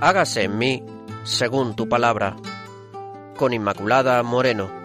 hágase en mí según tu palabra. Con Inmaculada Moreno.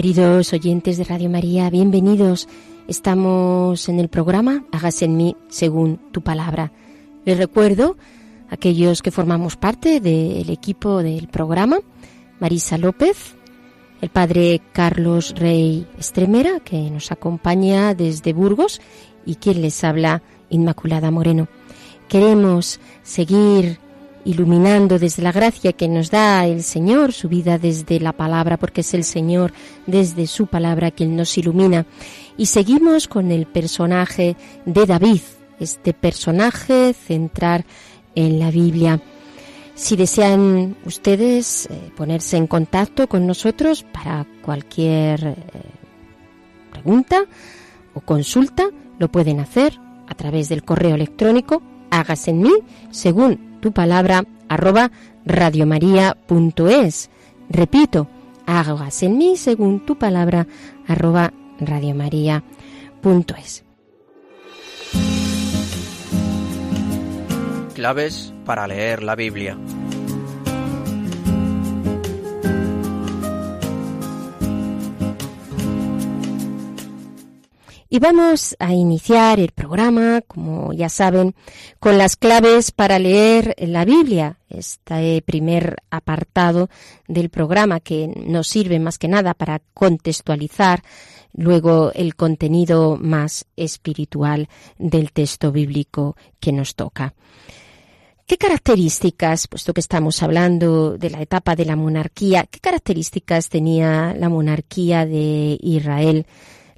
Queridos oyentes de Radio María, bienvenidos. Estamos en el programa Hágase en mí según tu palabra. Les recuerdo, aquellos que formamos parte del equipo del programa, Marisa López, el padre Carlos Rey Estremera, que nos acompaña desde Burgos, y quien les habla, Inmaculada Moreno. Queremos seguir iluminando desde la gracia que nos da el Señor, su vida desde la palabra, porque es el Señor desde su palabra quien nos ilumina. Y seguimos con el personaje de David, este personaje central en la Biblia. Si desean ustedes eh, ponerse en contacto con nosotros para cualquier eh, pregunta o consulta, lo pueden hacer a través del correo electrónico hágase en mí según tu palabra arroba radiomaria.es. Repito, hágase en mí según tu palabra arroba radiomaria.es. Claves para leer la Biblia. Y vamos a iniciar el programa, como ya saben, con las claves para leer la Biblia, este primer apartado del programa que nos sirve más que nada para contextualizar luego el contenido más espiritual del texto bíblico que nos toca. ¿Qué características, puesto que estamos hablando de la etapa de la monarquía, qué características tenía la monarquía de Israel?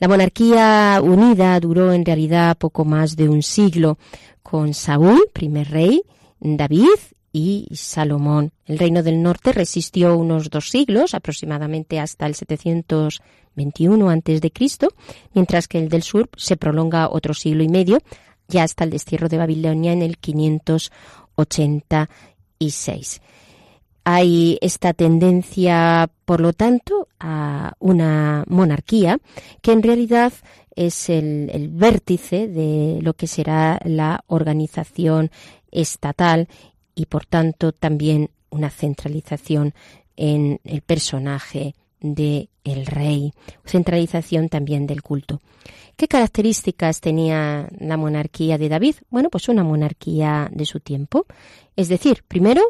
La monarquía unida duró en realidad poco más de un siglo, con Saúl, primer rey, David y Salomón. El reino del norte resistió unos dos siglos, aproximadamente hasta el 721 antes de Cristo, mientras que el del sur se prolonga otro siglo y medio, ya hasta el destierro de Babilonia en el 586 hay esta tendencia, por lo tanto, a una monarquía que en realidad es el, el, vértice de lo que será la organización estatal y, por tanto, también una centralización en el personaje de el rey, centralización también del culto. ¿Qué características tenía la monarquía de David? Bueno, pues una monarquía de su tiempo. Es decir, primero,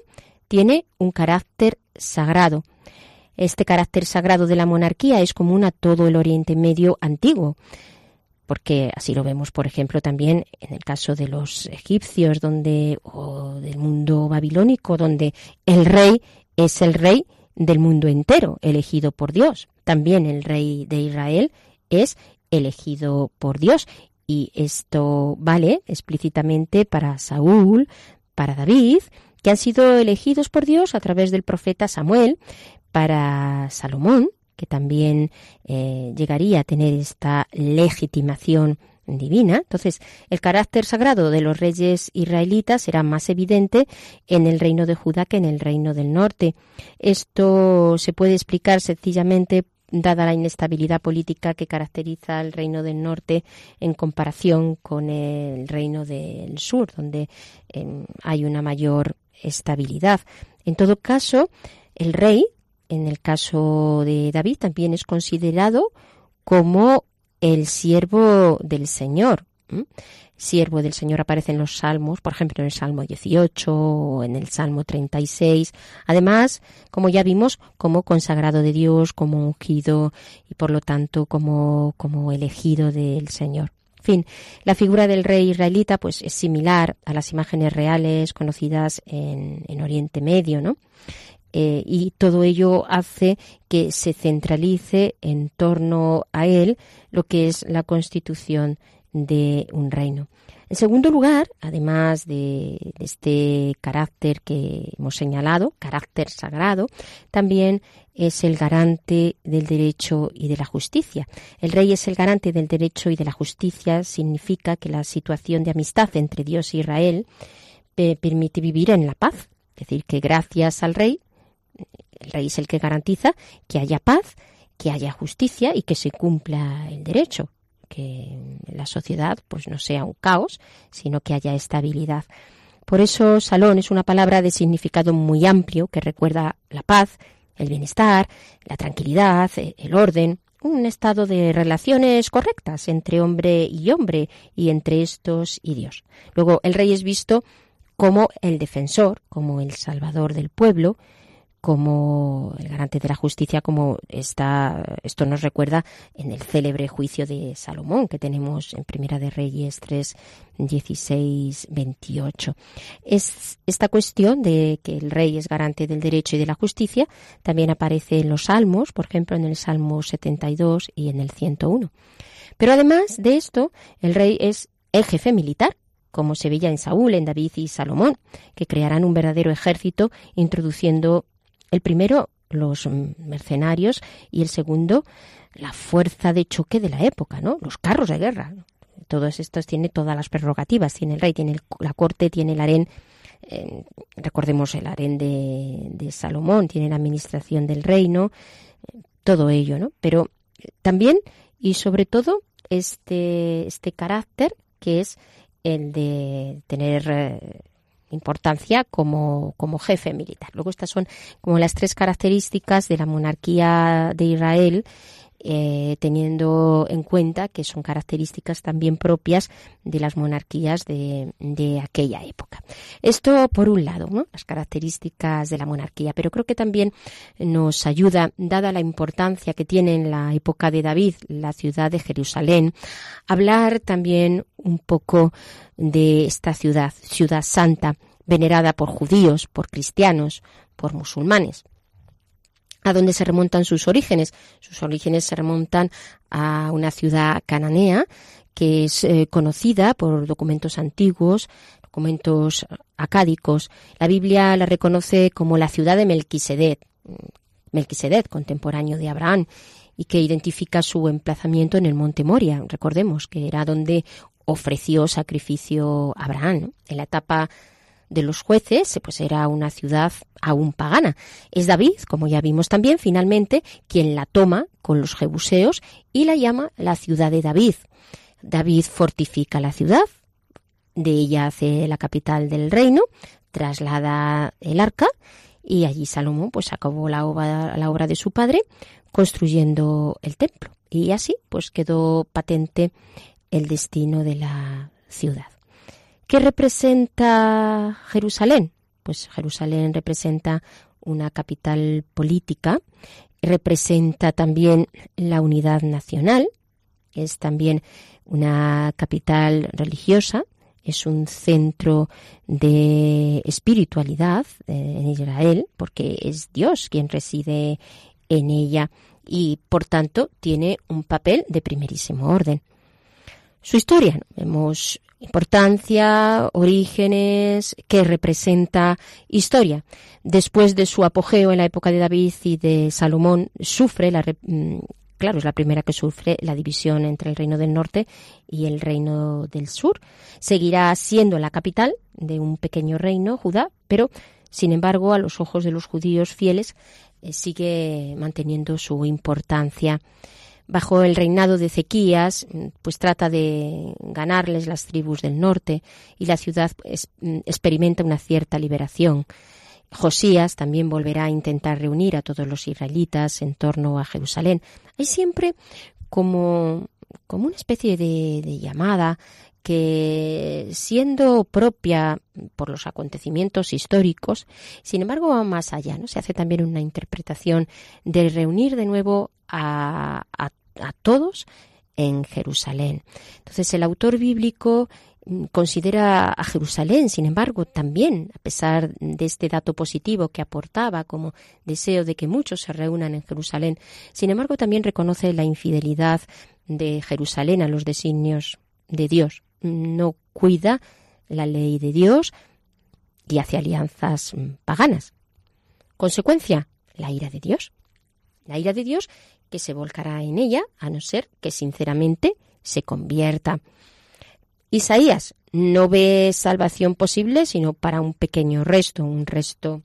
tiene un carácter sagrado. Este carácter sagrado de la monarquía es común a todo el Oriente Medio antiguo, porque así lo vemos, por ejemplo, también en el caso de los egipcios, donde o del mundo babilónico, donde el rey es el rey del mundo entero, elegido por Dios. También el rey de Israel es elegido por Dios. Y esto vale explícitamente para Saúl, para David, que han sido elegidos por Dios a través del profeta Samuel, para Salomón, que también eh, llegaría a tener esta legitimación divina. Entonces, el carácter sagrado de los reyes israelitas era más evidente en el reino de Judá que en el reino del norte. Esto se puede explicar sencillamente dada la inestabilidad política que caracteriza al reino del norte en comparación con el reino del sur, donde em, hay una mayor estabilidad. En todo caso, el rey, en el caso de David, también es considerado como el siervo del Señor. Siervo del Señor aparece en los salmos, por ejemplo en el Salmo 18 o en el Salmo 36. Además, como ya vimos, como consagrado de Dios, como ungido y por lo tanto como, como elegido del Señor. Fin, la figura del rey israelita pues es similar a las imágenes reales conocidas en, en Oriente Medio, ¿no? Eh, y todo ello hace que se centralice en torno a él lo que es la constitución de un reino. En segundo lugar, además de, este carácter que hemos señalado, carácter sagrado, también es el garante del derecho y de la justicia. El rey es el garante del derecho y de la justicia, significa que la situación de amistad entre Dios e Israel eh, permite vivir en la paz. Es decir, que gracias al rey el rey es el que garantiza que haya paz, que haya justicia y que se cumpla el derecho, que la sociedad pues no sea un caos, sino que haya estabilidad. Por eso salón es una palabra de significado muy amplio que recuerda la paz, el bienestar, la tranquilidad, el orden, un estado de relaciones correctas entre hombre y hombre y entre estos y Dios. Luego el rey es visto como el defensor, como el salvador del pueblo, como el garante de la justicia, como está, esto nos recuerda en el célebre juicio de Salomón que tenemos en Primera de Reyes 3, 16, 28. Es esta cuestión de que el rey es garante del derecho y de la justicia también aparece en los salmos, por ejemplo en el Salmo 72 y en el 101. Pero además de esto, el rey es el jefe militar como se veía en Saúl, en David y Salomón, que crearán un verdadero ejército introduciendo el primero, los mercenarios, y el segundo, la fuerza de choque de la época, ¿no? Los carros de guerra. Todos estos tienen todas las prerrogativas. Tiene el rey, tiene la corte, tiene el harén. Eh, recordemos el harén de, Salomón, tiene la administración del reino, todo ello, ¿no? Pero también y sobre todo este, este carácter que es el de tener eh, importancia como, como jefe militar. Luego estas son como las tres características de la monarquía de Israel eh, teniendo en cuenta que son características también propias de las monarquías de, de aquella época. Esto por un lado, ¿no? las características de la monarquía, pero creo que también nos ayuda, dada la importancia que tiene en la época de David la ciudad de Jerusalén, hablar también un poco de esta ciudad, ciudad santa, venerada por judíos, por cristianos, por musulmanes a dónde se remontan sus orígenes. Sus orígenes se remontan a una ciudad cananea que es eh, conocida por documentos antiguos, documentos acádicos. La Biblia la reconoce como la ciudad de Melquisedec, Melquisedec, contemporáneo de Abraham, y que identifica su emplazamiento en el monte Moria. Recordemos que era donde ofreció sacrificio Abraham. En la etapa de los jueces, pues era una ciudad aún pagana. Es David, como ya vimos también, finalmente, quien la toma con los jebuseos y la llama la ciudad de David. David fortifica la ciudad, de ella hace la capital del reino, traslada el arca y allí Salomón pues acabó la obra, la obra de su padre construyendo el templo. Y así pues quedó patente el destino de la ciudad. ¿Qué representa Jerusalén? Pues Jerusalén representa una capital política, representa también la unidad nacional, es también una capital religiosa, es un centro de espiritualidad eh, en Israel, porque es Dios quien reside en ella y por tanto tiene un papel de primerísimo orden. Su historia, vemos importancia, orígenes, qué representa historia. Después de su apogeo en la época de David y de Salomón, sufre la, mm, claro, es la primera que sufre la división entre el reino del norte y el reino del sur. Seguirá siendo la capital de un pequeño reino, Judá, pero sin embargo, a los ojos de los judíos fieles, eh, sigue manteniendo su importancia. Bajo el reinado de Ezequías, mm, pues trata de ganarles las tribus del norte y la ciudad mm, experimenta una cierta liberación. Josías también volverá a intentar reunir a todos los israelitas en torno a Jerusalén. Hay siempre como, como una especie de, llamada que, siendo propia por los acontecimientos históricos, sin embargo va más allá, ¿no? Se hace también una interpretación de reunir de nuevo a, a, a todos en Jerusalén. Entonces el autor bíblico Mm, considera a Jerusalén, sin embargo, también, a pesar de este dato positivo que aportaba como deseo de que muchos se reúnan en Jerusalén, sin embargo, también reconoce la infidelidad de Jerusalén a los designios de Dios. No cuida la ley de Dios y hace alianzas mm, paganas. Consecuencia, la ira de Dios. La ira de Dios que se volcará en ella, a no ser que sinceramente se convierta. Isaías no ve salvación posible sino para un pequeño resto, un resto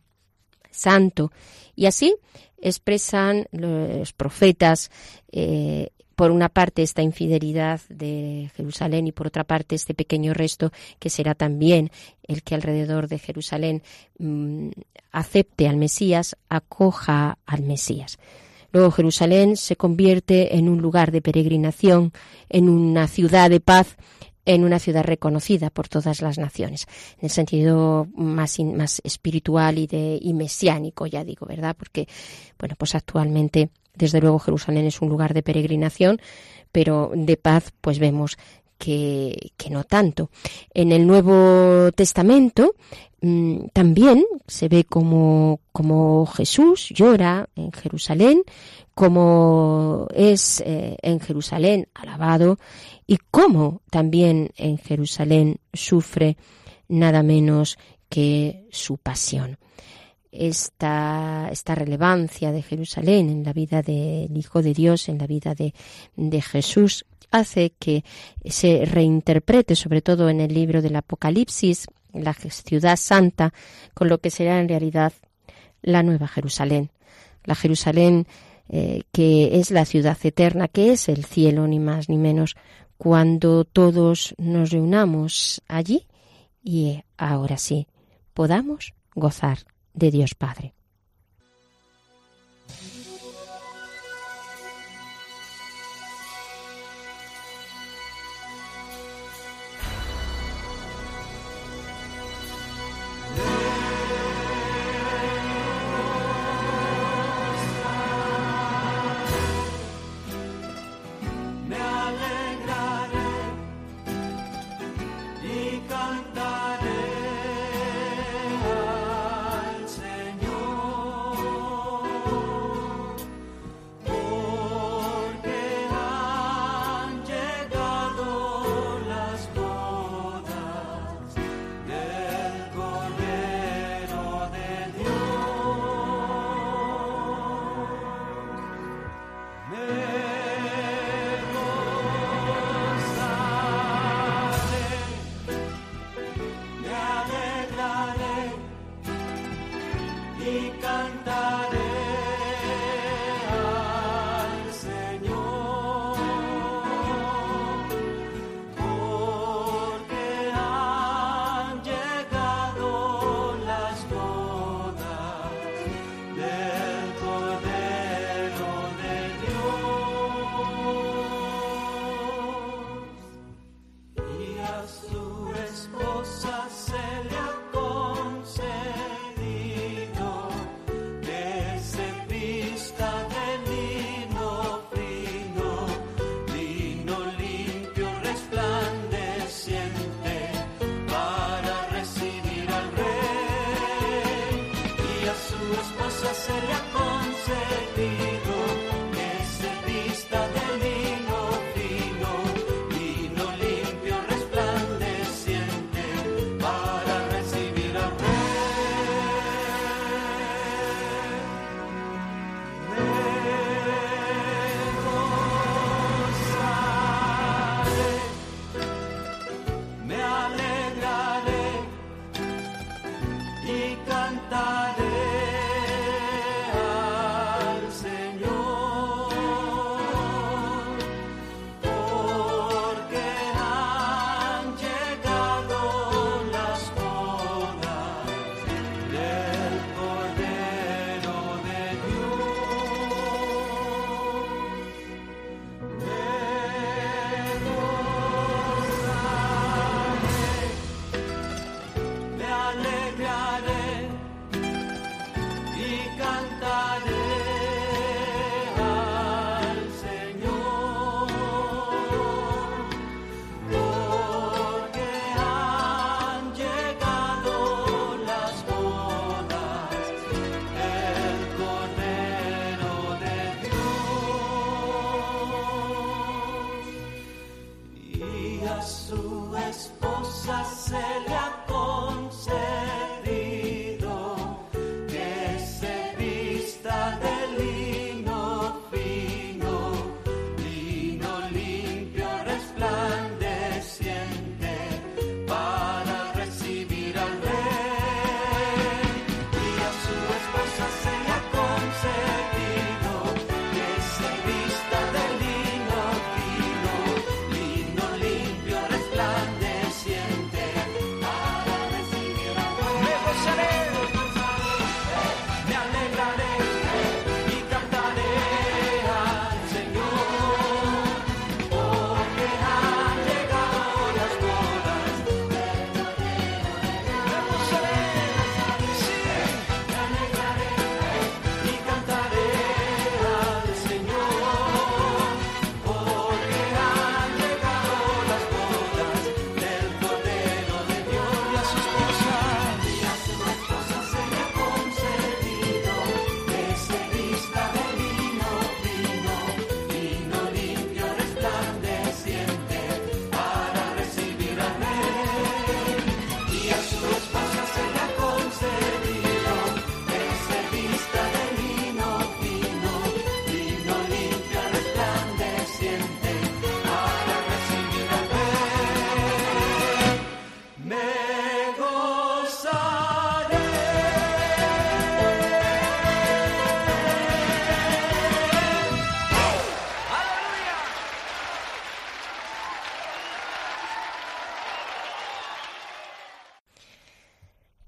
santo. Y así expresan los profetas, eh, por una parte, esta infidelidad de Jerusalén y por otra parte, este pequeño resto que será también el que alrededor de Jerusalén mm, acepte al Mesías, acoja al Mesías. Luego Jerusalén se convierte en un lugar de peregrinación, en una ciudad de paz, en una ciudad reconocida por todas las naciones, en el sentido más, más espiritual y, de, y mesiánico, ya digo, ¿verdad? Porque, bueno, pues actualmente, desde luego, Jerusalén es un lugar de peregrinación, pero de paz, pues vemos que, no tanto. En el Nuevo Testamento mm, también se ve como, como, Jesús llora en Jerusalén, como es eh, en Jerusalén alabado y cómo también en Jerusalén sufre nada menos que su pasión. Esta, esta relevancia de Jerusalén en la vida del Hijo de Dios, en la vida de, de Jesús, hace que se reinterprete, sobre todo en el libro del Apocalipsis, la ciudad santa, con lo que será en realidad la nueva Jerusalén. La Jerusalén eh, que es la ciudad eterna, que es el cielo, ni más ni menos, cuando todos nos reunamos allí y ahora sí podamos gozar de Dios Padre.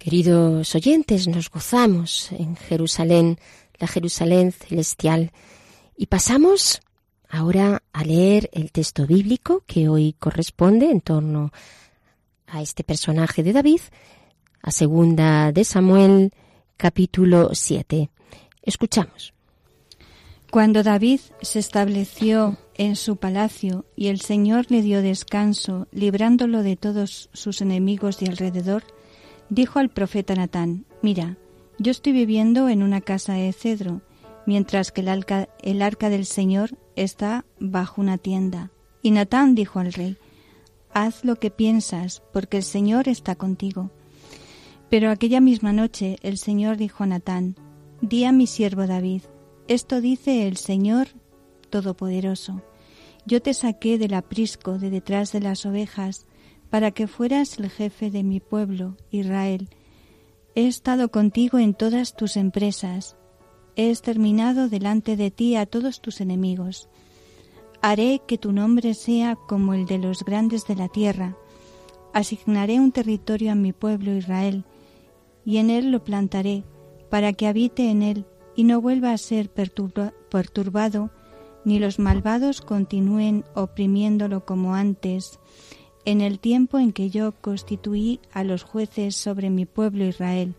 Queridos oyentes, nos gozamos en Jerusalén, la Jerusalén celestial, y pasamos ahora a leer el texto bíblico que hoy corresponde en torno a este personaje de David, a segunda de Samuel, capítulo 7. Escuchamos. Cuando David se estableció en su palacio y el Señor le dio descanso, librándolo de todos sus enemigos de alrededor, dijo al profeta Natán, Mira, yo estoy viviendo en una casa de cedro, mientras que el arca, el arca del Señor está bajo una tienda. Y Natán dijo al rey, Haz lo que piensas, porque el Señor está contigo. Pero aquella misma noche el Señor dijo a Natán, Di a mi siervo David, esto dice el Señor Todopoderoso. Yo te saqué del aprisco de detrás de las ovejas, para que fueras el jefe de mi pueblo, Israel. He estado contigo en todas tus empresas, he exterminado delante de ti a todos tus enemigos. Haré que tu nombre sea como el de los grandes de la tierra. Asignaré un territorio a mi pueblo Israel, y en él lo plantaré, para que habite en él y no vuelva a ser perturbado, ni los malvados continúen oprimiéndolo como antes, en el tiempo en que yo constituí a los jueces sobre mi pueblo Israel.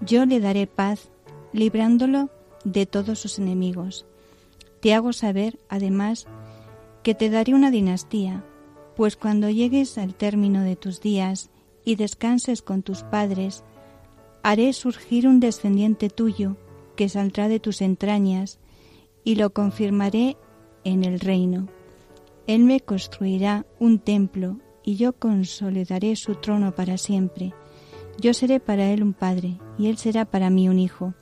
Yo le daré paz, librándolo de todos sus enemigos. Te hago saber, además, que te daré una dinastía, pues cuando llegues al término de tus días y descanses con tus padres, haré surgir un descendiente tuyo que saldrá de tus entrañas, y lo confirmaré en el reino. Él me construirá un templo y yo consolidaré su trono para siempre. Yo seré para él un padre y él será para mí un hijo.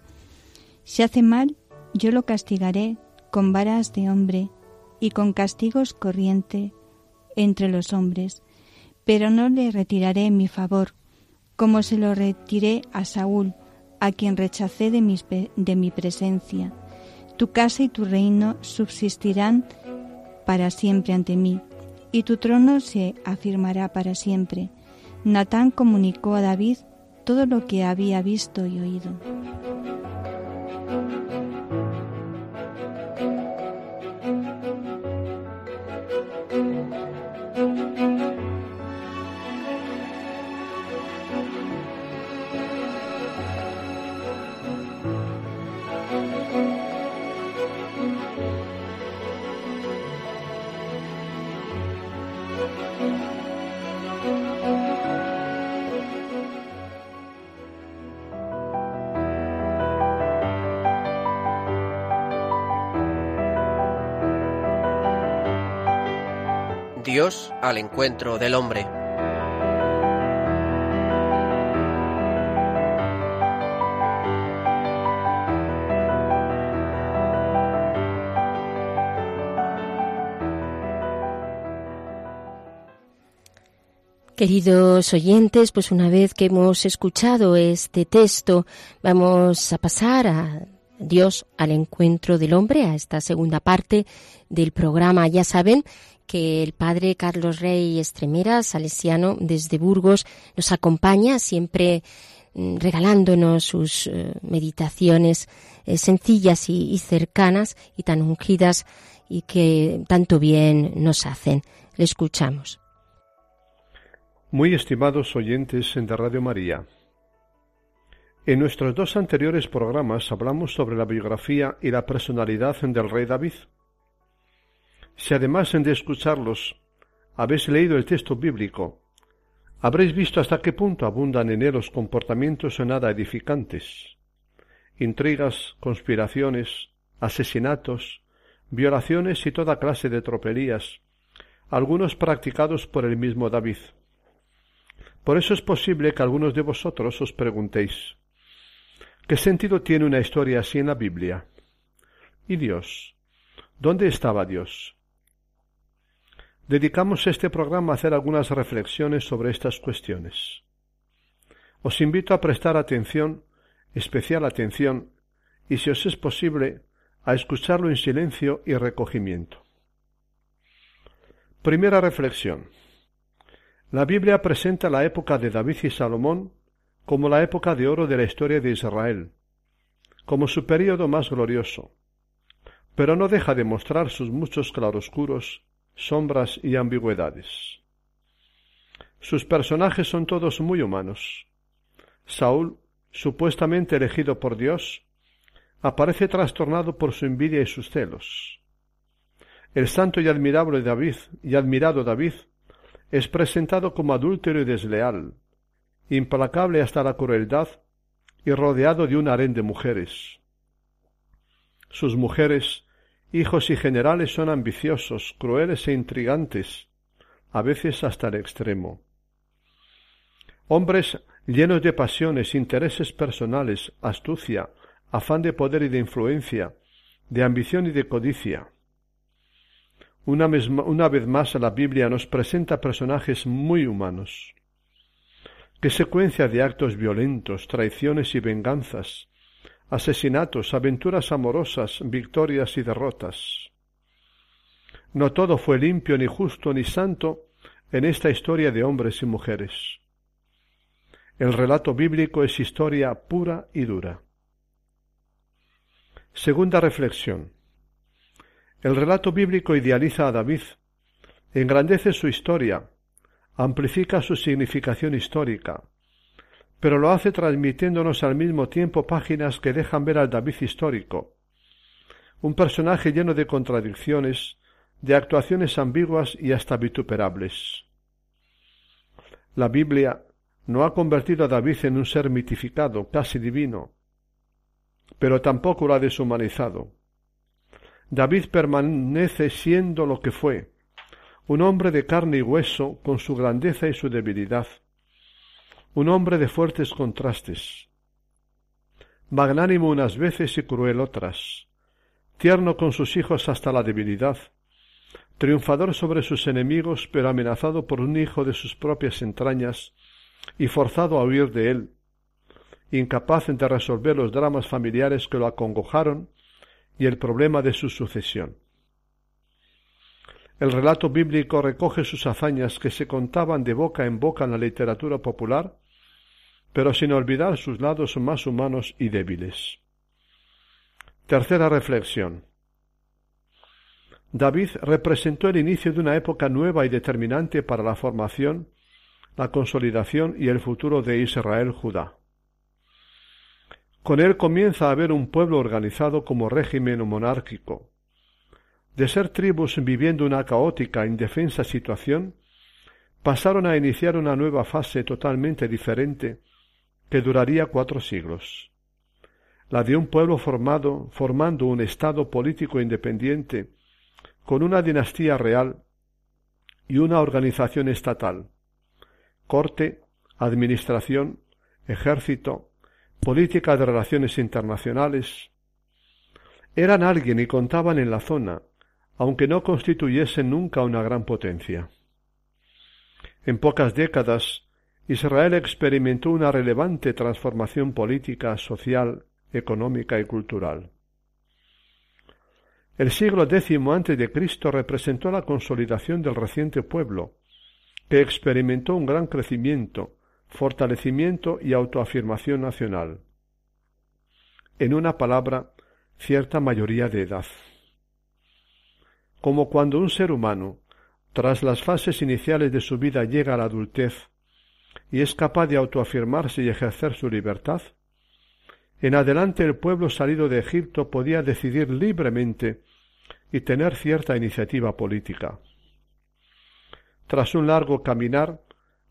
Si hace mal, yo lo castigaré con varas de hombre y con castigos corriente entre los hombres, pero no le retiraré mi favor, como se lo retiré a Saúl, a quien rechacé de, de mi presencia. Tu casa y tu reino subsistirán para siempre ante mí y tu trono se afirmará para siempre. Natán comunicó a David todo lo que había visto y oído. Dios al encuentro del hombre. Queridos oyentes, pues una vez que hemos escuchado este texto, vamos a pasar a Dios al encuentro del hombre, a esta segunda parte del programa. Ya saben que el padre Carlos Rey Estremera, salesiano desde Burgos, nos acompaña siempre mm, regalándonos sus eh, meditaciones eh, sencillas y cercanas y tan ungidas y que tanto bien nos hacen. Le escuchamos. Muy estimados oyentes de Radio María, en nuestros dos anteriores programas hablamos sobre la biografía y la personalidad del rey David. Si además de escucharlos habéis leído el texto bíblico, habréis visto hasta qué punto abundan en él los comportamientos nada edificantes, intrigas, conspiraciones, asesinatos, violaciones y toda clase de tropelías, algunos practicados por el mismo David. Por eso es posible que algunos de vosotros os preguntéis, ¿qué sentido tiene una historia así en la Biblia? ¿Y Dios? ¿Dónde estaba Dios? Dedicamos este programa a hacer algunas reflexiones sobre estas cuestiones. Os invito a prestar atención, especial atención, y si os es posible, a escucharlo en silencio y recogimiento. Primera reflexión. La Biblia presenta la época de David y Salomón como la época de oro de la historia de Israel, como su período más glorioso, pero no deja de mostrar sus muchos claroscuros, sombras y ambigüedades. Sus personajes son todos muy humanos. Saúl, supuestamente elegido por Dios, aparece trastornado por su envidia y sus celos. El santo y admirable David y admirado David es presentado como adúltero y desleal, implacable hasta la crueldad y rodeado de un harén de mujeres. Sus mujeres, hijos y generales son ambiciosos, crueles e intrigantes, a veces hasta el extremo. Hombres llenos de pasiones, intereses personales, astucia, afán de poder y de influencia, de ambición y de codicia. Una, vez más la Biblia nos presenta personajes muy humanos. Qué secuencia de actos violentos, traiciones y venganzas, asesinatos, aventuras amorosas, victorias y derrotas. No todo fue limpio, ni justo, ni santo en esta historia de hombres y mujeres. El relato bíblico es historia pura y dura. Segunda reflexión. El relato bíblico idealiza a David, engrandece su historia, amplifica su significación histórica, pero lo hace transmitiéndonos al mismo tiempo páginas que dejan ver al David histórico, un personaje lleno de contradicciones, de actuaciones ambiguas y hasta vituperables. La Biblia no ha convertido a David en un ser mitificado, casi divino, pero tampoco lo ha deshumanizado. David permanece siendo lo que fue, un hombre de carne y hueso con su grandeza y su debilidad, un hombre de fuertes contrastes, magnánimo unas veces y cruel otras, tierno con sus hijos hasta la debilidad, triunfador sobre sus enemigos pero amenazado por un hijo de sus propias entrañas y forzado a huir de él, incapaz de resolver los dramas familiares que lo acongojaron y el problema de su sucesión. El relato bíblico recoge sus hazañas que se contaban de boca en boca en la literatura popular, pero sin olvidar sus lados más humanos y débiles. Tercera reflexión. David representó el inicio de una época nueva y determinante para la formación, la consolidación y el futuro de Israel Judá. Con él comienza a haber un pueblo organizado como régimen monárquico. De ser tribus viviendo una caótica indefensa situación, pasaron a iniciar una nueva fase totalmente diferente que duraría cuatro siglos. La de un pueblo formado, formando un estado político independiente, con una dinastía real, y una organización estatal, corte, administración, ejército, política de relaciones internacionales. Eran alguien y contaban en la zona, aunque no constituyesen nunca una gran potencia. En pocas décadas, Israel experimentó una relevante transformación política, social, económica y cultural. El siglo X antes de Cristo representó la consolidación del reciente pueblo, que experimentó un gran crecimiento, fortalecimiento y autoafirmación nacional. En una palabra, cierta mayoría de edad. Como cuando un ser humano, tras las fases iniciales de su vida, llega a la adultez y es capaz de autoafirmarse y ejercer su libertad, en adelante el pueblo salido de Egipto podía decidir libremente y tener cierta iniciativa política. Tras un largo caminar,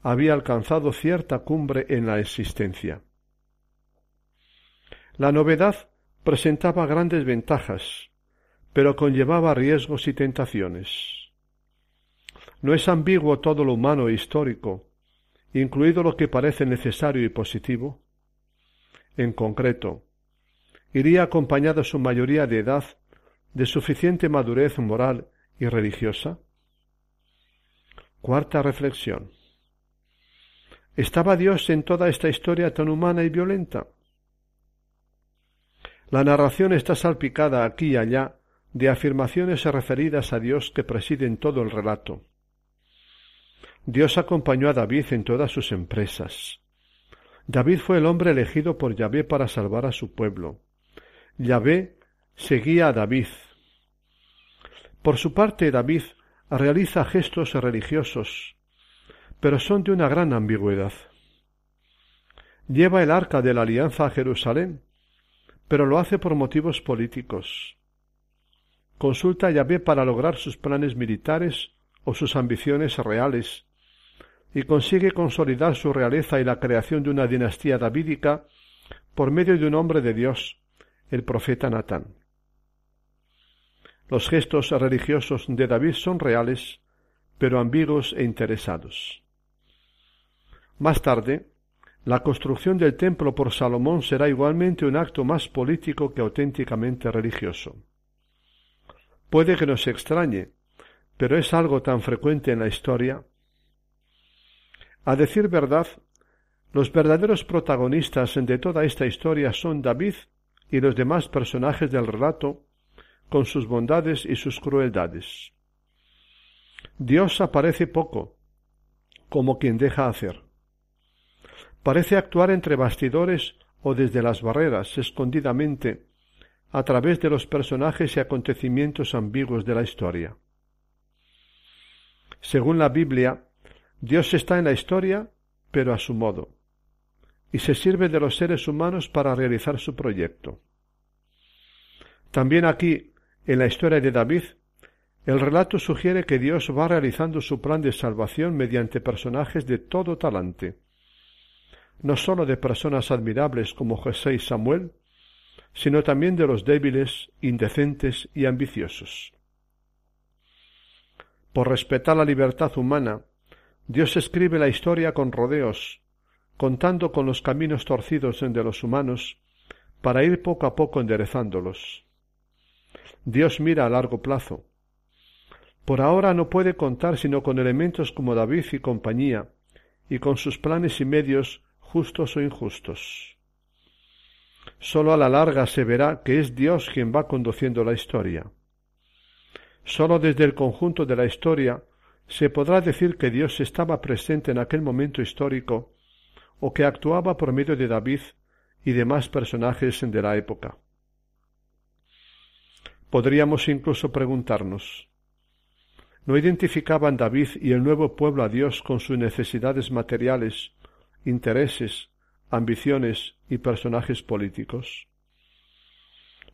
había alcanzado cierta cumbre en la existencia. La novedad presentaba grandes ventajas, pero conllevaba riesgos y tentaciones. No es ambiguo todo lo humano e histórico, incluido lo que parece necesario y positivo. En concreto, iría acompañada su mayoría de edad de suficiente madurez moral y religiosa? Cuarta reflexión. ¿Estaba Dios en toda esta historia tan humana y violenta? La narración está salpicada aquí y allá de afirmaciones referidas a Dios que presiden todo el relato. Dios acompañó a David en todas sus empresas. David fue el hombre elegido por Yahvé para salvar a su pueblo. Yahvé seguía a David. Por su parte, David realiza gestos religiosos, pero son de una gran ambigüedad. Lleva el arca de la alianza a Jerusalén, pero lo hace por motivos políticos. Consulta a Yahvé para lograr sus planes militares o sus ambiciones reales, y consigue consolidar su realeza y la creación de una dinastía davídica por medio de un hombre de Dios, el profeta Natán. Los gestos religiosos de David son reales, pero ambiguos e interesados. Más tarde, la construcción del templo por Salomón será igualmente un acto más político que auténticamente religioso. Puede que nos extrañe, pero es algo tan frecuente en la historia. A decir verdad, los verdaderos protagonistas de toda esta historia son David y los demás personajes del relato, con sus bondades y sus crueldades. Dios aparece poco, como quien deja hacer. Parece actuar entre bastidores o desde las barreras, escondidamente, a través de los personajes y acontecimientos ambiguos de la historia. Según la Biblia, Dios está en la historia, pero a su modo, y se sirve de los seres humanos para realizar su proyecto. También aquí en la historia de David, el relato sugiere que Dios va realizando su plan de salvación mediante personajes de todo talante, no sólo de personas admirables como José y Samuel, sino también de los débiles, indecentes y ambiciosos. Por respetar la libertad humana, Dios escribe la historia con rodeos, contando con los caminos torcidos de los humanos, para ir poco a poco enderezándolos. Dios mira a largo plazo. Por ahora no puede contar sino con elementos como David y compañía, y con sus planes y medios justos o injustos. Sólo a la larga se verá que es Dios quien va conduciendo la historia. Sólo desde el conjunto de la historia se podrá decir que Dios estaba presente en aquel momento histórico o que actuaba por medio de David y demás personajes de la época. Podríamos incluso preguntarnos, ¿no identificaban David y el nuevo pueblo a Dios con sus necesidades materiales, intereses, ambiciones y personajes políticos?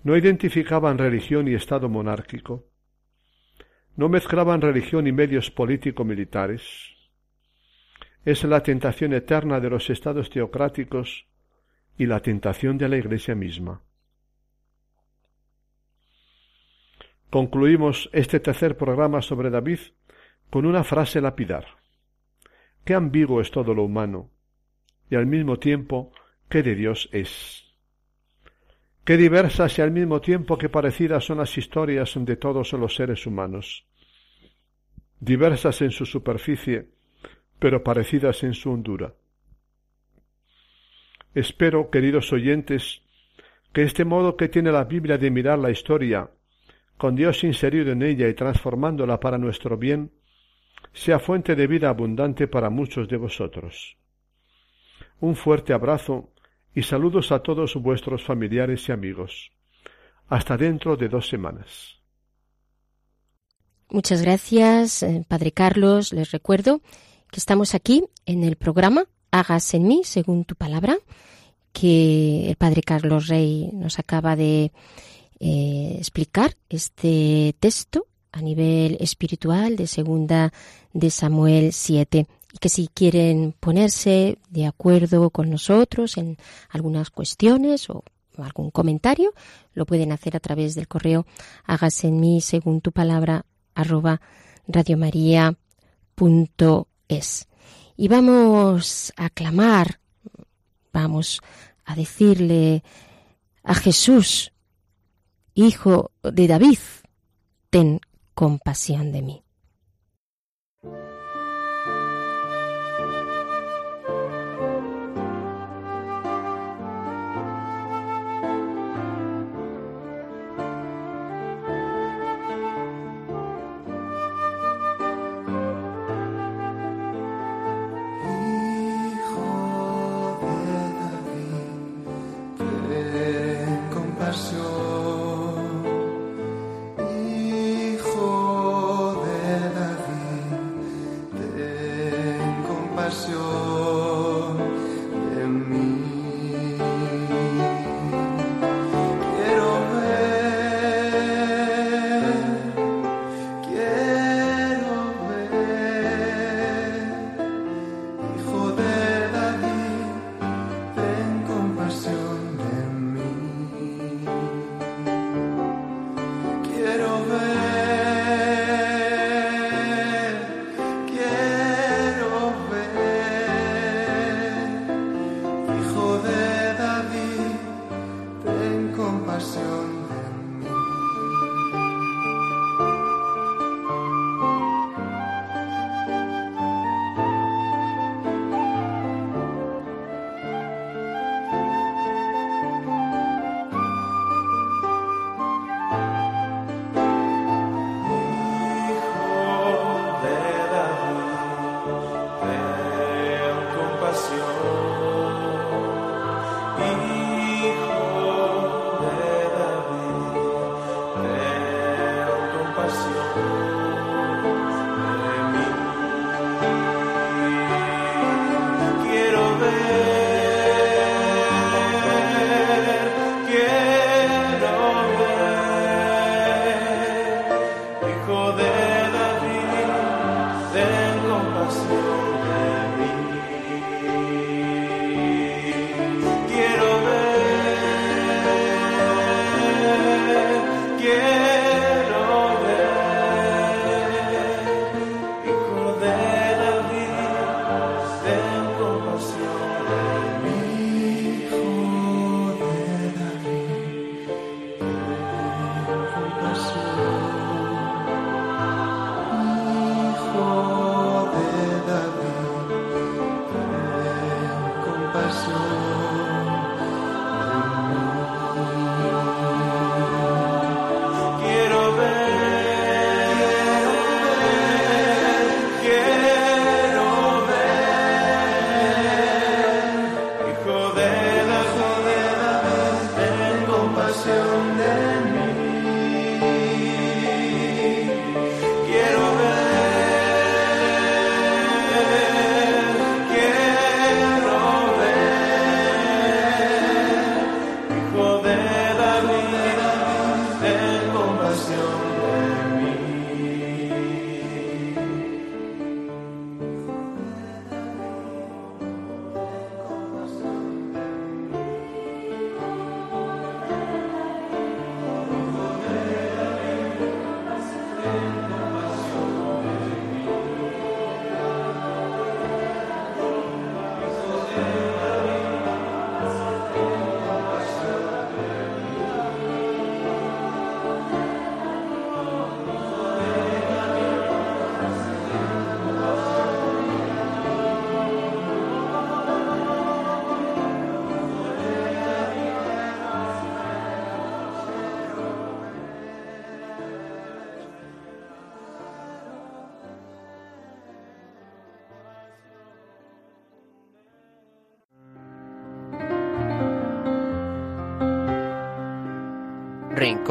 ¿No identificaban religión y Estado monárquico? ¿No mezclaban religión y medios político-militares? Es la tentación eterna de los estados teocráticos y la tentación de la Iglesia misma. Concluimos este tercer programa sobre David con una frase lapidar. Qué ambiguo es todo lo humano, y al mismo tiempo qué de Dios es. Qué diversas y al mismo tiempo qué parecidas son las historias de todos los seres humanos. Diversas en su superficie, pero parecidas en su hondura. Espero, queridos oyentes, que este modo que tiene la Biblia de mirar la historia, con Dios inserido en ella y transformándola para nuestro bien, sea fuente de vida abundante para muchos de vosotros. Un fuerte abrazo y saludos a todos vuestros familiares y amigos. Hasta dentro de dos semanas. Muchas gracias, eh, Padre Carlos. Les recuerdo que estamos aquí en el programa Hagas en mí según tu palabra, que el Padre Carlos Rey nos acaba de eh, explicar este texto a nivel espiritual de segunda de Samuel 7 y que si quieren ponerse de acuerdo con nosotros en algunas cuestiones o algún comentario, lo pueden hacer a través del correo hágase en mí según tu palabra arroba radiomaria.es. Y vamos a clamar, vamos a decirle a Jesús, Hijo de David, ten compasión de mí.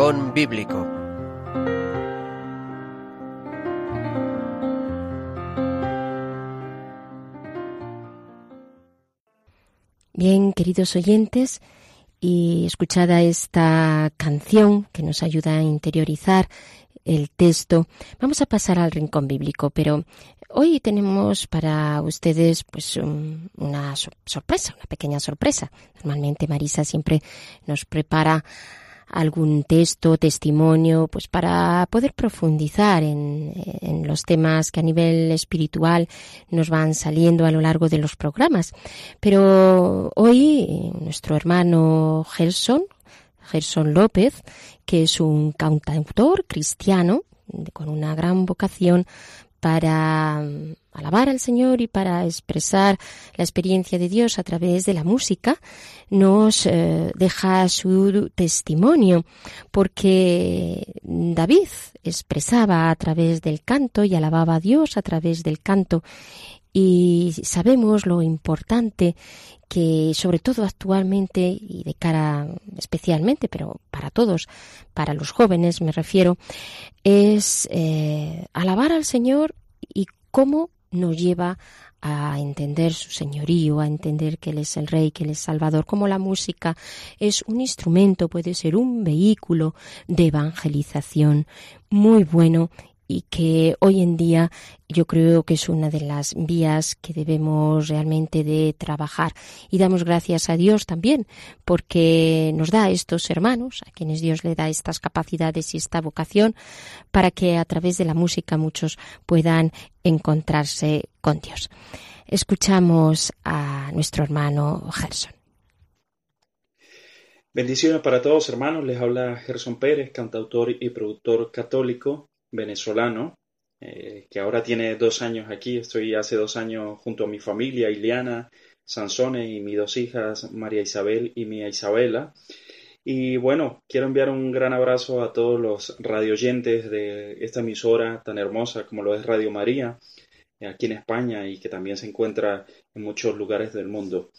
Rincón Bíblico. Bien, queridos oyentes, y escuchada esta canción que nos ayuda a interiorizar el texto, vamos a pasar al rincón bíblico, pero hoy tenemos para ustedes pues una sorpresa, una pequeña sorpresa. Normalmente Marisa siempre nos prepara algún texto, testimonio, pues para poder profundizar en, los temas que a nivel espiritual nos van saliendo a lo largo de los programas. Pero hoy nuestro hermano Gerson, Gerson López, que es un cantautor cristiano con una gran vocación para mm, alabar al Señor y para expresar la experiencia de Dios a través de la música, nos eh, deja su testimonio, porque David expresaba a través del canto y alababa a Dios a través del canto y sabemos lo importante que sobre todo actualmente y de cara especialmente, pero para todos, para los jóvenes me refiero, es eh, alabar al Señor y cómo nos lleva a entender su señorío, a entender que Él es el Rey, que Él es Salvador, como la música es un instrumento, puede ser un vehículo de evangelización muy bueno y que hoy en día yo creo que es una de las vías que debemos realmente de trabajar. Y damos gracias a Dios también porque nos da estos hermanos, a quienes Dios le da estas capacidades y esta vocación, para que a través de la música muchos puedan encontrarse con Dios. Escuchamos a nuestro hermano Gerson. Bendiciones para todos hermanos, les habla Gerson Pérez, cantautor y productor católico venezolano, eh, que ahora tiene dos años aquí. Estoy hace dos años junto a mi familia, Ileana, Sansone y mis dos hijas, María Isabel y Mía Isabela. Y bueno, quiero enviar un gran abrazo a todos los radioyentes de esta emisora tan hermosa como lo es Radio María, eh, aquí en España y que también se encuentra en muchos lugares del mundo.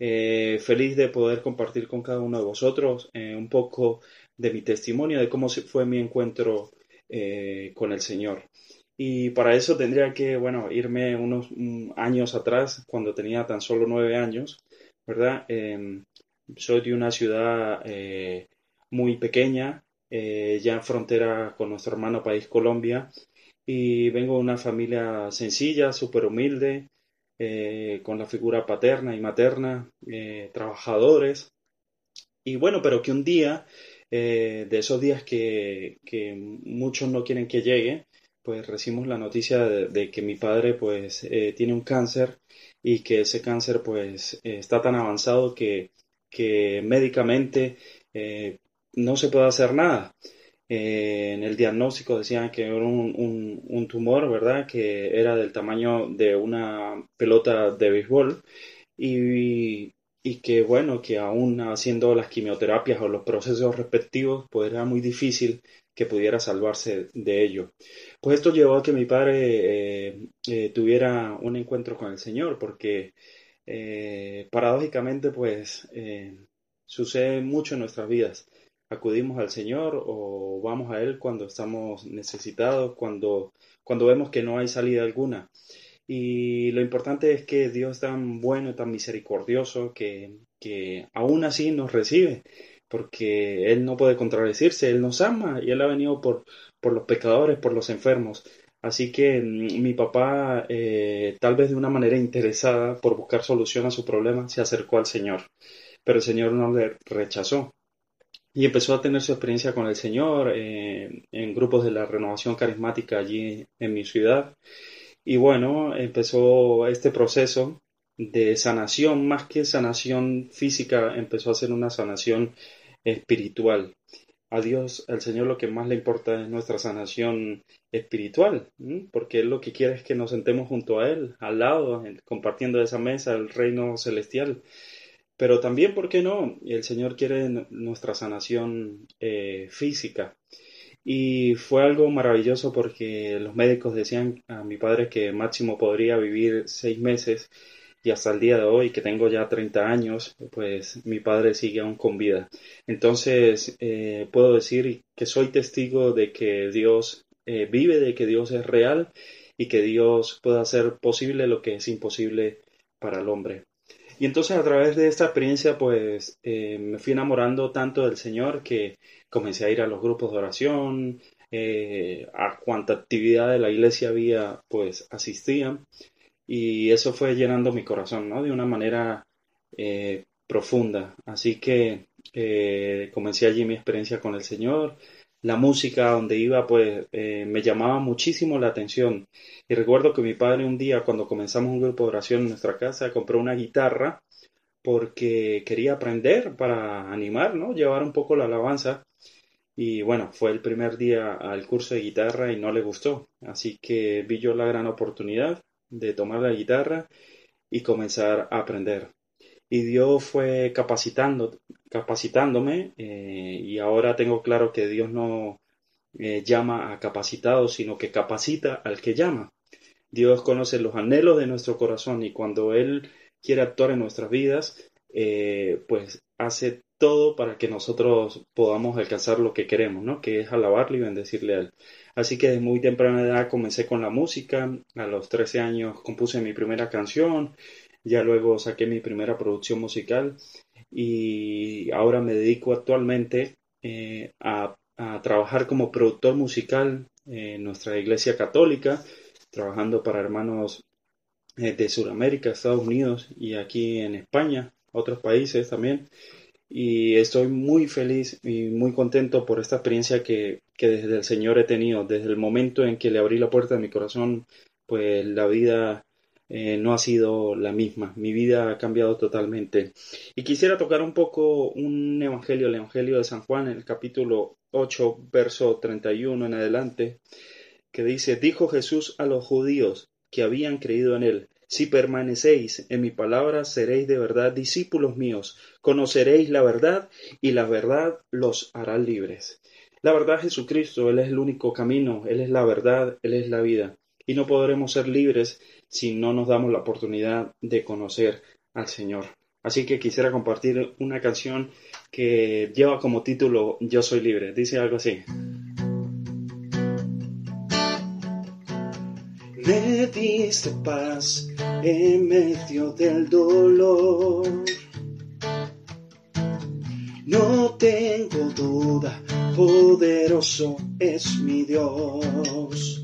Eh, feliz de poder compartir con cada uno de vosotros un poco de mi testimonio, de cómo fue mi encuentro eh, con el Señor. Y para eso tendría que, bueno, irme unos mm, años atrás, cuando tenía tan solo nueve años, ¿verdad? Em, soy de una ciudad eh, muy pequeña, eh, ya en frontera con nuestro hermano país Colombia, y vengo de una familia sencilla, súper humilde, con la figura paterna y materna, trabajadores, y bueno, pero que un día eh, de esos días que, muchos no quieren que llegue, pues recibimos la noticia de, que mi padre pues eh, tiene un cáncer y que ese cáncer pues está tan avanzado que, que médicamente eh, no se puede hacer nada. en el diagnóstico decían que era un, un, tumor, ¿verdad? Que era del tamaño de una pelota de béisbol y y que bueno, que aún haciendo las quimioterapias o los procesos respectivos, pues era muy difícil que pudiera salvarse de ello. Pues esto llevó a que mi padre eh, eh, tuviera un encuentro con el Señor, porque eh, paradójicamente pues sucede mucho en nuestras vidas. Acudimos al Señor o vamos a Él cuando estamos necesitados, cuando, cuando vemos que no hay salida alguna. Y lo importante es que Dios es tan bueno, tan misericordioso, que, que aún así nos recibe, porque Él no puede contradecirse, Él nos ama y Él ha venido por, por los pecadores, por los enfermos. Así que mm, mi papá, eh, tal vez de una manera interesada por buscar solución a su problema, se acercó al Señor, pero el Señor no le rechazó. Y empezó a tener su experiencia con el Señor eh, en grupos de la renovación carismática allí en mi ciudad. Y bueno, empezó este proceso de sanación, más que sanación física, empezó a ser una sanación espiritual. A Dios, al Señor lo que más le importa es nuestra sanación espiritual, porque Él lo que quiere es que nos sentemos junto a Él, al lado, compartiendo esa mesa, el reino celestial. Pero también, ¿por qué no? El Señor quiere nuestra sanación eh, física. Y fue algo maravilloso porque los médicos decían a mi padre que máximo podría vivir seis meses y hasta el día de hoy, que tengo ya 30 años, pues mi padre sigue aún con vida. Entonces, eh, puedo decir que soy testigo de que Dios eh, vive, de que Dios es real y que Dios puede hacer posible lo que es imposible para el hombre. Y entonces a través de esta experiencia pues eh, me fui enamorando tanto del Señor que comencé a ir a los grupos de oración, eh, a cuánta actividad de la iglesia había pues asistía y eso fue llenando mi corazón, ¿no? De una manera eh, profunda. Así que comencé allí mi experiencia con el Señor, la música donde iba pues eh, me llamaba muchísimo la atención. Y recuerdo que mi padre un día cuando comenzamos un grupo de oración en nuestra casa compró una guitarra porque quería aprender para animar, ¿no? Llevar un poco la alabanza. Y bueno, fue el primer día al curso de guitarra y no le gustó, así que vi yo la gran oportunidad de tomar la guitarra y comenzar a aprender. Y Dios fue capacitando, capacitándome eh, y ahora tengo claro que Dios no eh, llama a capacitados, sino que capacita al que llama. Dios conoce los anhelos de nuestro corazón y cuando Él quiere actuar en nuestras vidas, eh, pues hace todo para que nosotros podamos alcanzar lo que queremos, ¿no? Que es alabarle y bendecirle a Él. Así que desde muy temprana edad comencé con la música, a los 13 años compuse mi primera canción, ya luego saqué mi primera producción musical y ahora me dedico actualmente eh, a, trabajar como productor musical en nuestra iglesia católica, trabajando para hermanos eh, de Sudamérica, Estados Unidos y aquí en España, otros países también. Y estoy muy feliz y muy contento por esta experiencia que, que desde el Señor he tenido. Desde el momento en que le abrí la puerta de mi corazón, pues la vida eh, no ha sido la misma. Mi vida ha cambiado totalmente. Y quisiera tocar un poco un evangelio, el evangelio de San Juan, en el capítulo 8, verso 31 en adelante, que dice, dijo Jesús a los judíos que habían creído en él, si permanecéis en mi palabra, seréis de verdad discípulos míos, conoceréis la verdad y la verdad los hará libres. La verdad Jesucristo, Él es el único camino, Él es la verdad, Él es la vida. Y no podremos ser libres si no nos damos la oportunidad de conocer al Señor. Así que quisiera compartir una canción que lleva como título Yo soy libre. Dice algo así. Me diste paz en medio del dolor. No tengo duda, poderoso es mi Dios.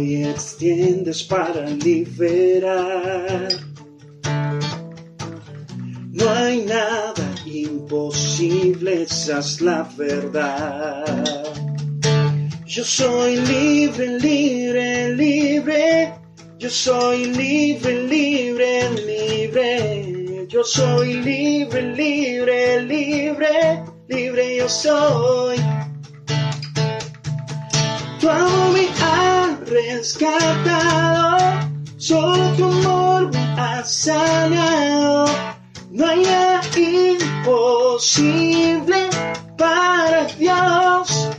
Hoy extiendes para liberar. No hay nada imposible, esa es la verdad. Yo soy libre, libre, libre. Yo soy libre, libre, libre. Yo soy libre, libre, libre, libre yo soy. Tu amor rescatado, solo tu amor me ha sanado. No hay nada imposible para Dios.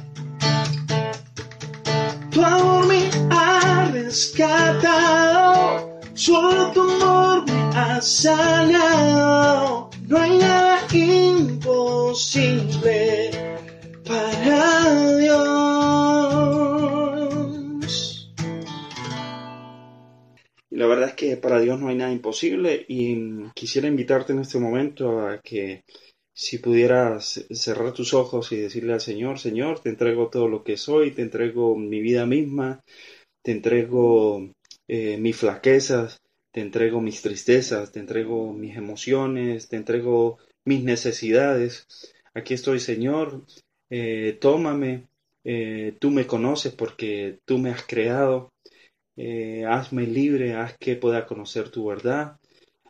Tu amor me ha rescatado, solo tu amor me ha sanado. No hay nada imposible para Dios. La verdad es que para Dios no hay nada imposible y quisiera invitarte en este momento a que si pudieras cerrar tus ojos y decirle al Señor, Señor, te entrego todo lo que soy, te entrego mi vida misma, te entrego eh, mis flaquezas, te entrego mis tristezas, te entrego mis emociones, te entrego mis necesidades. Aquí estoy, Señor, eh, tómame, eh, tú me conoces porque tú me has creado, eh, hazme libre, haz que pueda conocer tu verdad,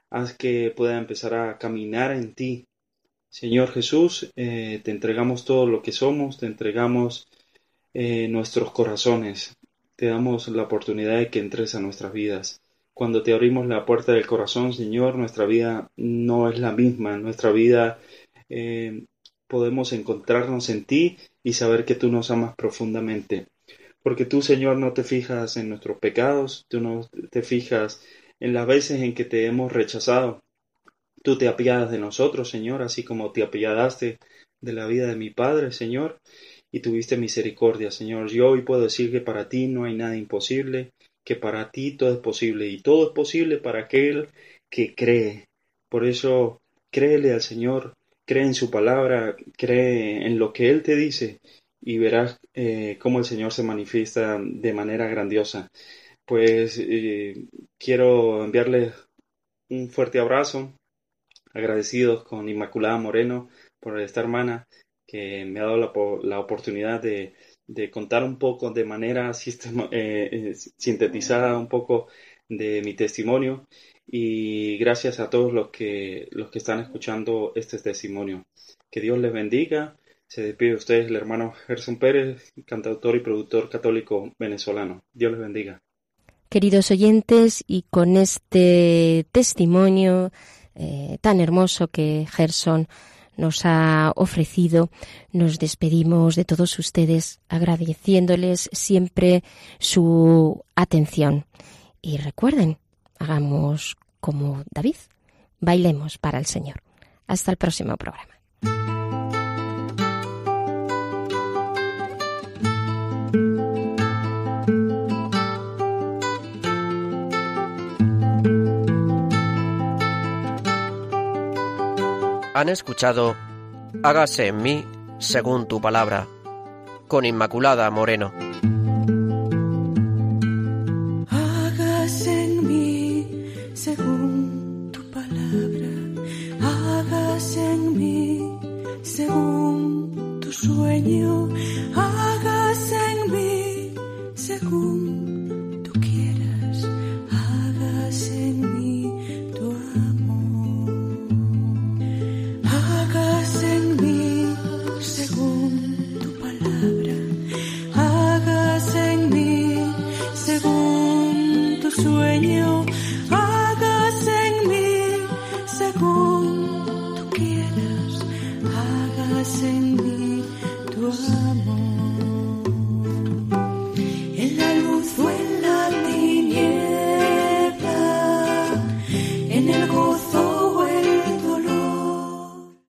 haz que pueda empezar a caminar en ti. Señor Jesús, te entregamos todo lo que somos, te entregamos nuestros corazones, te damos la oportunidad de que entres a nuestras vidas. Cuando te abrimos la puerta del corazón, Señor, nuestra vida no es la misma, nuestra vida podemos encontrarnos en ti y saber que tú nos amas profundamente. Porque tú, Señor, no te fijas en nuestros pecados, tú no te fijas en las veces en que te hemos rechazado. Tú te apiadas de nosotros, Señor, así como te apiadaste de la vida de mi Padre, Señor, y tuviste misericordia, Señor. Yo hoy puedo decir que para ti no hay nada imposible, que para ti todo es posible, y todo es posible para aquel que cree. Por eso, créele al Señor, cree en su palabra, cree en lo que Él te dice, y verás eh, cómo el Señor se manifiesta de manera grandiosa. Pues eh, quiero enviarles un fuerte abrazo, agradecidos con Inmaculada Moreno por esta hermana que me ha dado la, la oportunidad de, de, contar un poco de manera eh, sintetizada un poco de mi testimonio y gracias a todos los que, los que están escuchando este testimonio. Que Dios les bendiga se despide de ustedes el hermano Gerson Pérez, cantautor y productor católico venezolano. Dios les bendiga. Queridos oyentes, y con este testimonio eh, tan hermoso que Gerson nos ha ofrecido, nos despedimos de todos ustedes agradeciéndoles siempre su atención. Y recuerden, hagamos como David, bailemos para el Señor. Hasta el próximo programa. han escuchado Hágase en mí según tu palabra, con Inmaculada Moreno. Hágase en mí según tu palabra, hágase en mí según tu sueño, hágase en mí según